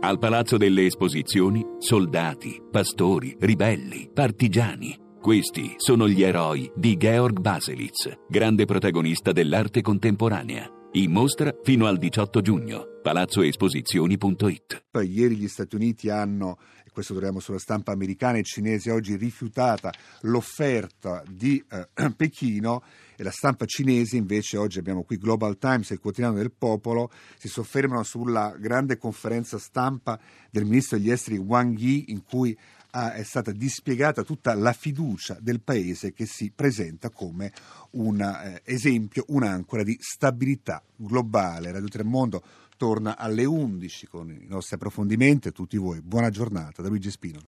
Al Palazzo delle Esposizioni, soldati, pastori, ribelli, partigiani. Questi sono gli eroi di Georg Baselitz, grande protagonista dell'arte contemporanea. In mostra fino al 18 giugno. palazzoesposizioni.it. Ieri gli Stati Uniti hanno, e questo troviamo sulla stampa americana e cinese, oggi rifiutata l'offerta di eh, Pechino e la stampa cinese invece oggi abbiamo qui Global Times e il quotidiano del popolo si soffermano sulla grande conferenza stampa del ministro degli esteri Wang Yi in cui è stata dispiegata tutta la fiducia del paese che si presenta come un eh, esempio, un'ancora di stabilità globale. Radio Tremondo torna alle 11 con i nostri approfondimenti a tutti voi. Buona giornata da Luigi Spino.